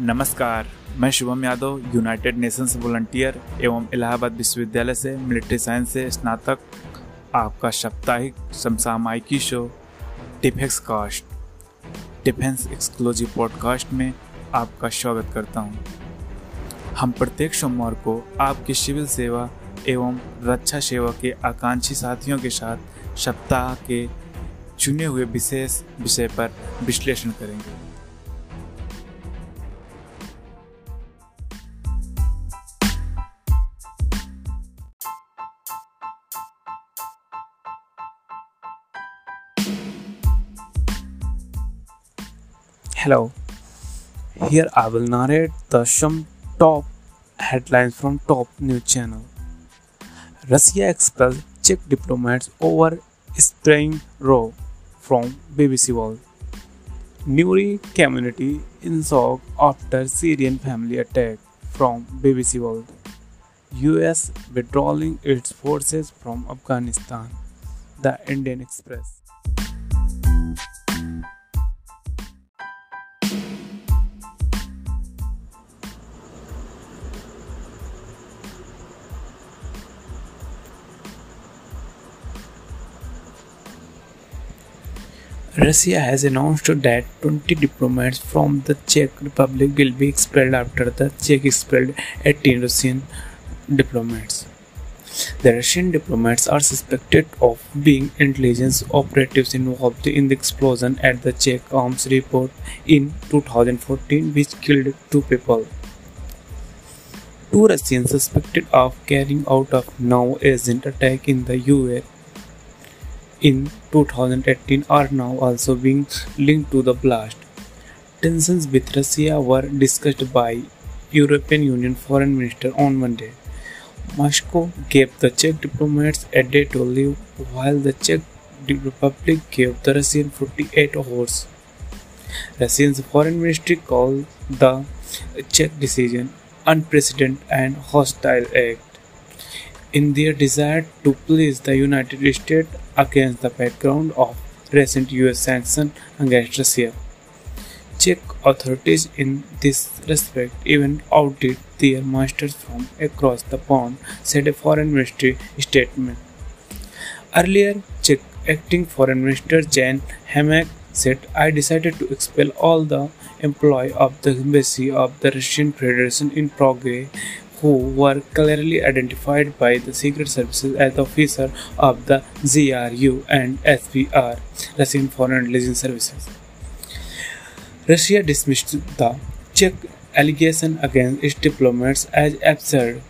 नमस्कार, मैं Shubham Yadav United Nations volunteer एवं इलाहाबाद विश्वविद्यालय से मिलिट्री साइंस से स्नातक, आपका साप्ताहिक समसामायिकी show defence cast defence exclusive podcast में आपका स्वागत करता हूँ। हम प्रत्येक सोमवार को आपकी सिविल सेवा एवं रक्षा सेवा के आकांक्षी साथियों के साथ सप्ताह के चुने हुए विशेष विषय पर विश्लेषण करेंगे Hello. Here I will narrate the some top headlines from top news channel. Russia expels Czech diplomats over spraying row from BBC World. Newry community in shock after Syrian family attack from BBC World. US withdrawing its forces from Afghanistan. The Indian Express. Russia has announced that 20 diplomats from the Czech Republic will be expelled after the Czech expelled 18 Russian diplomats. The Russian diplomats are suspected of being intelligence operatives involved in the explosion at the Czech arms depot in 2014, which killed two people. Two Russians suspected of carrying out a nerve agent attack in the US in 2018 are now also being linked to the blast. Tensions with Russia were discussed by European Union Foreign Minister on Monday. Moscow gave the Czech diplomats a day to leave while the Czech Republic gave the Russian 48 hours. Russia's foreign ministry called the Czech decision unprecedented and hostile act in their desire to please the United States against the background of recent US sanctions against Russia. Czech authorities in this respect even outdid their masters from across the pond, said a foreign ministry statement. Earlier, Czech acting foreign minister Jan Hamáček said, I decided to expel all the employees of the embassy of the Russian Federation in Prague who were clearly identified by the secret services as officers of the GRU and SVR, Russian Foreign Intelligence Services. Russia dismissed the Czech allegation against its diplomats as absurd.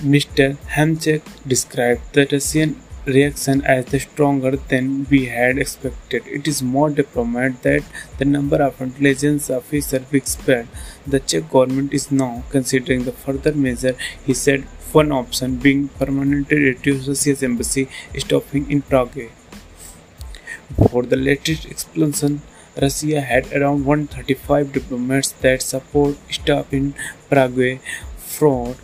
Mr. Hamáček described the Russian reaction as the stronger than we had expected. It is more diplomatic that the number of intelligence officers we expect. The Czech government is now considering the further measure, he said, one option being permanently reduce Russia's embassy stopping in Prague. Before the latest explosion, Russia had around 135 diplomats that support staff in Prague for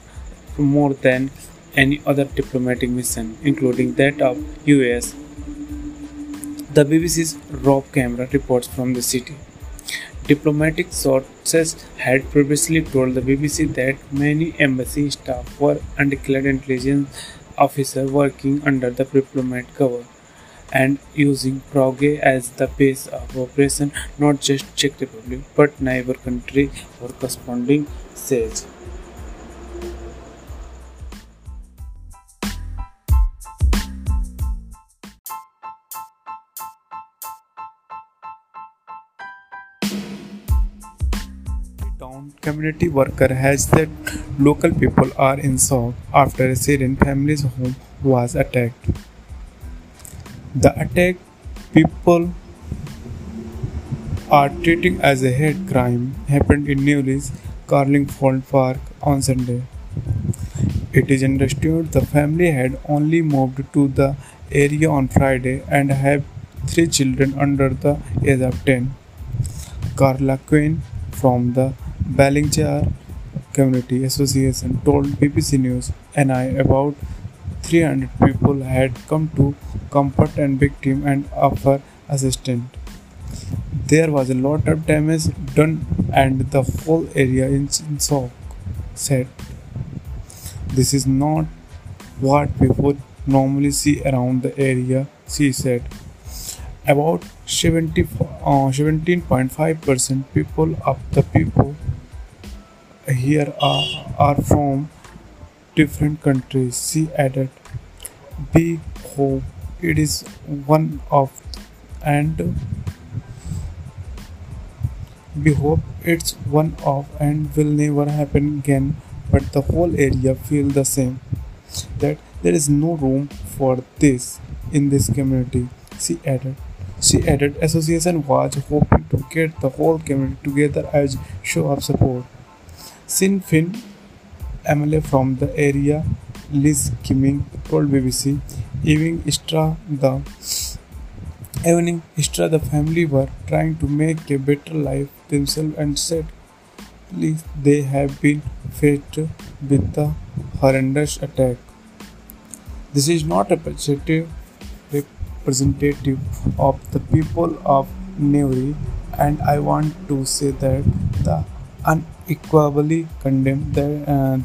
more than any other diplomatic mission, including that of US. The BBC's Rob Cameron reports from the city. Diplomatic sources had previously told the BBC that many embassy staff were undeclared intelligence officers working under the diplomat cover and using Prague as the base of operation, not just Czech Republic but neighbor country or corresponding siege. Community worker has said local people are in shock after a Syrian family's home was attacked. The attack people are treating as a hate crime happened in Newry's Carlingford Park on Sunday. It is understood the family had only moved to the area on Friday and have three children under the age of 10. Carla Quinn from the Ballinjar Community Association told BBC News NI about 300 people had come to comfort and victim and offer assistance. There was a lot of damage done and the whole area is in shock. Said, This is not what people normally see around the area, she said. About 70, uh, 17.5% people of the people here are, are from different countries, she added. We hope. It is one of and we hope it's one off and will never happen again. But the whole area feel the same that there is no room for this in this community she added. She added association was hoping to get the whole community together as show of support Sinn Féin MLA from the area Liz Kimmins told BBC Evening Extra the Evening Extra the family were trying to make a better life themselves and said they have been faced with the horrendous attack. This is not representative representative of the people of Newry and I want to say that the unequivocally condemn the, uh,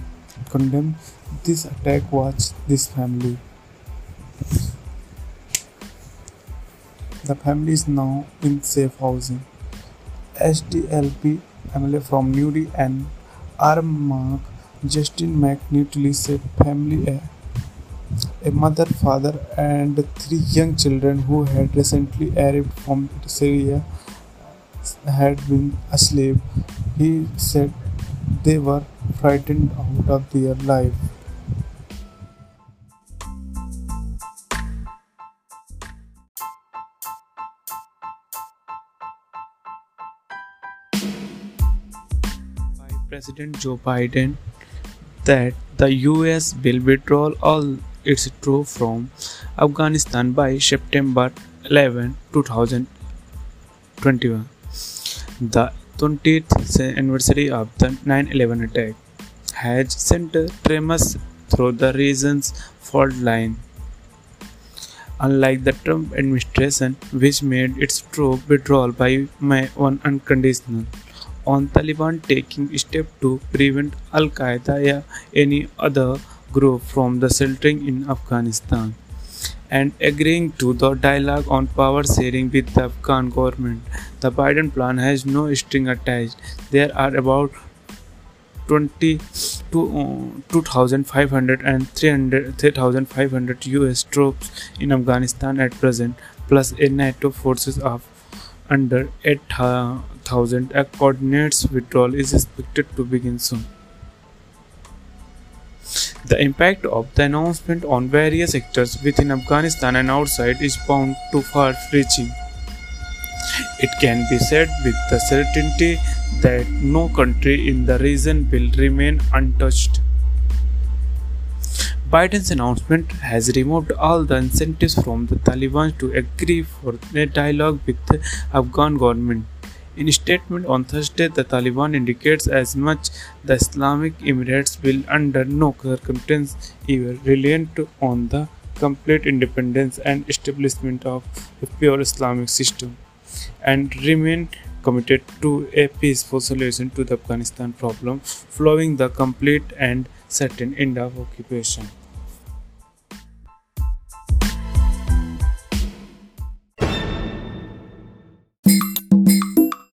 condemn this attack was this family. The family is now in safe housing. SDLP MLA from Newry and Armagh Justin McNulty said family a, a mother, father and three young children who had recently arrived from Syria had been asleep. He said they were frightened out of their life. By President Joe Biden that the US will withdraw all its troops from Afghanistan by September 11, 2021, the 20th anniversary of the 9 11 attack, has sent tremors through the region's fault line. Unlike the Trump administration, which made its troop withdrawal by May 1 unconditional, on Taliban taking steps to prevent Al Qaeda or any other group from the sheltering in Afghanistan and agreeing to the dialogue on power sharing with the Afghan government. The Biden plan has no string attached. There are about 20 to, uh, 2,500 and 3,500 US troops in Afghanistan at present, plus a NATO forces of under 8,000. A coordinates withdrawal is expected to begin soon. The impact of the announcement on various sectors within Afghanistan and outside is bound to far reaching. It can be said with the certainty that no country in the region will remain untouched. Biden's announcement has removed all the incentives from the Taliban to agree for a dialogue with the Afghan government. In a statement on Thursday, the Taliban indicates as much the Islamic Emirates will under no circumstance ever relent on the complete independence and establishment of a pure Islamic system and remain committed to a peaceful solution to the Afghanistan problem following the complete and certain end of occupation.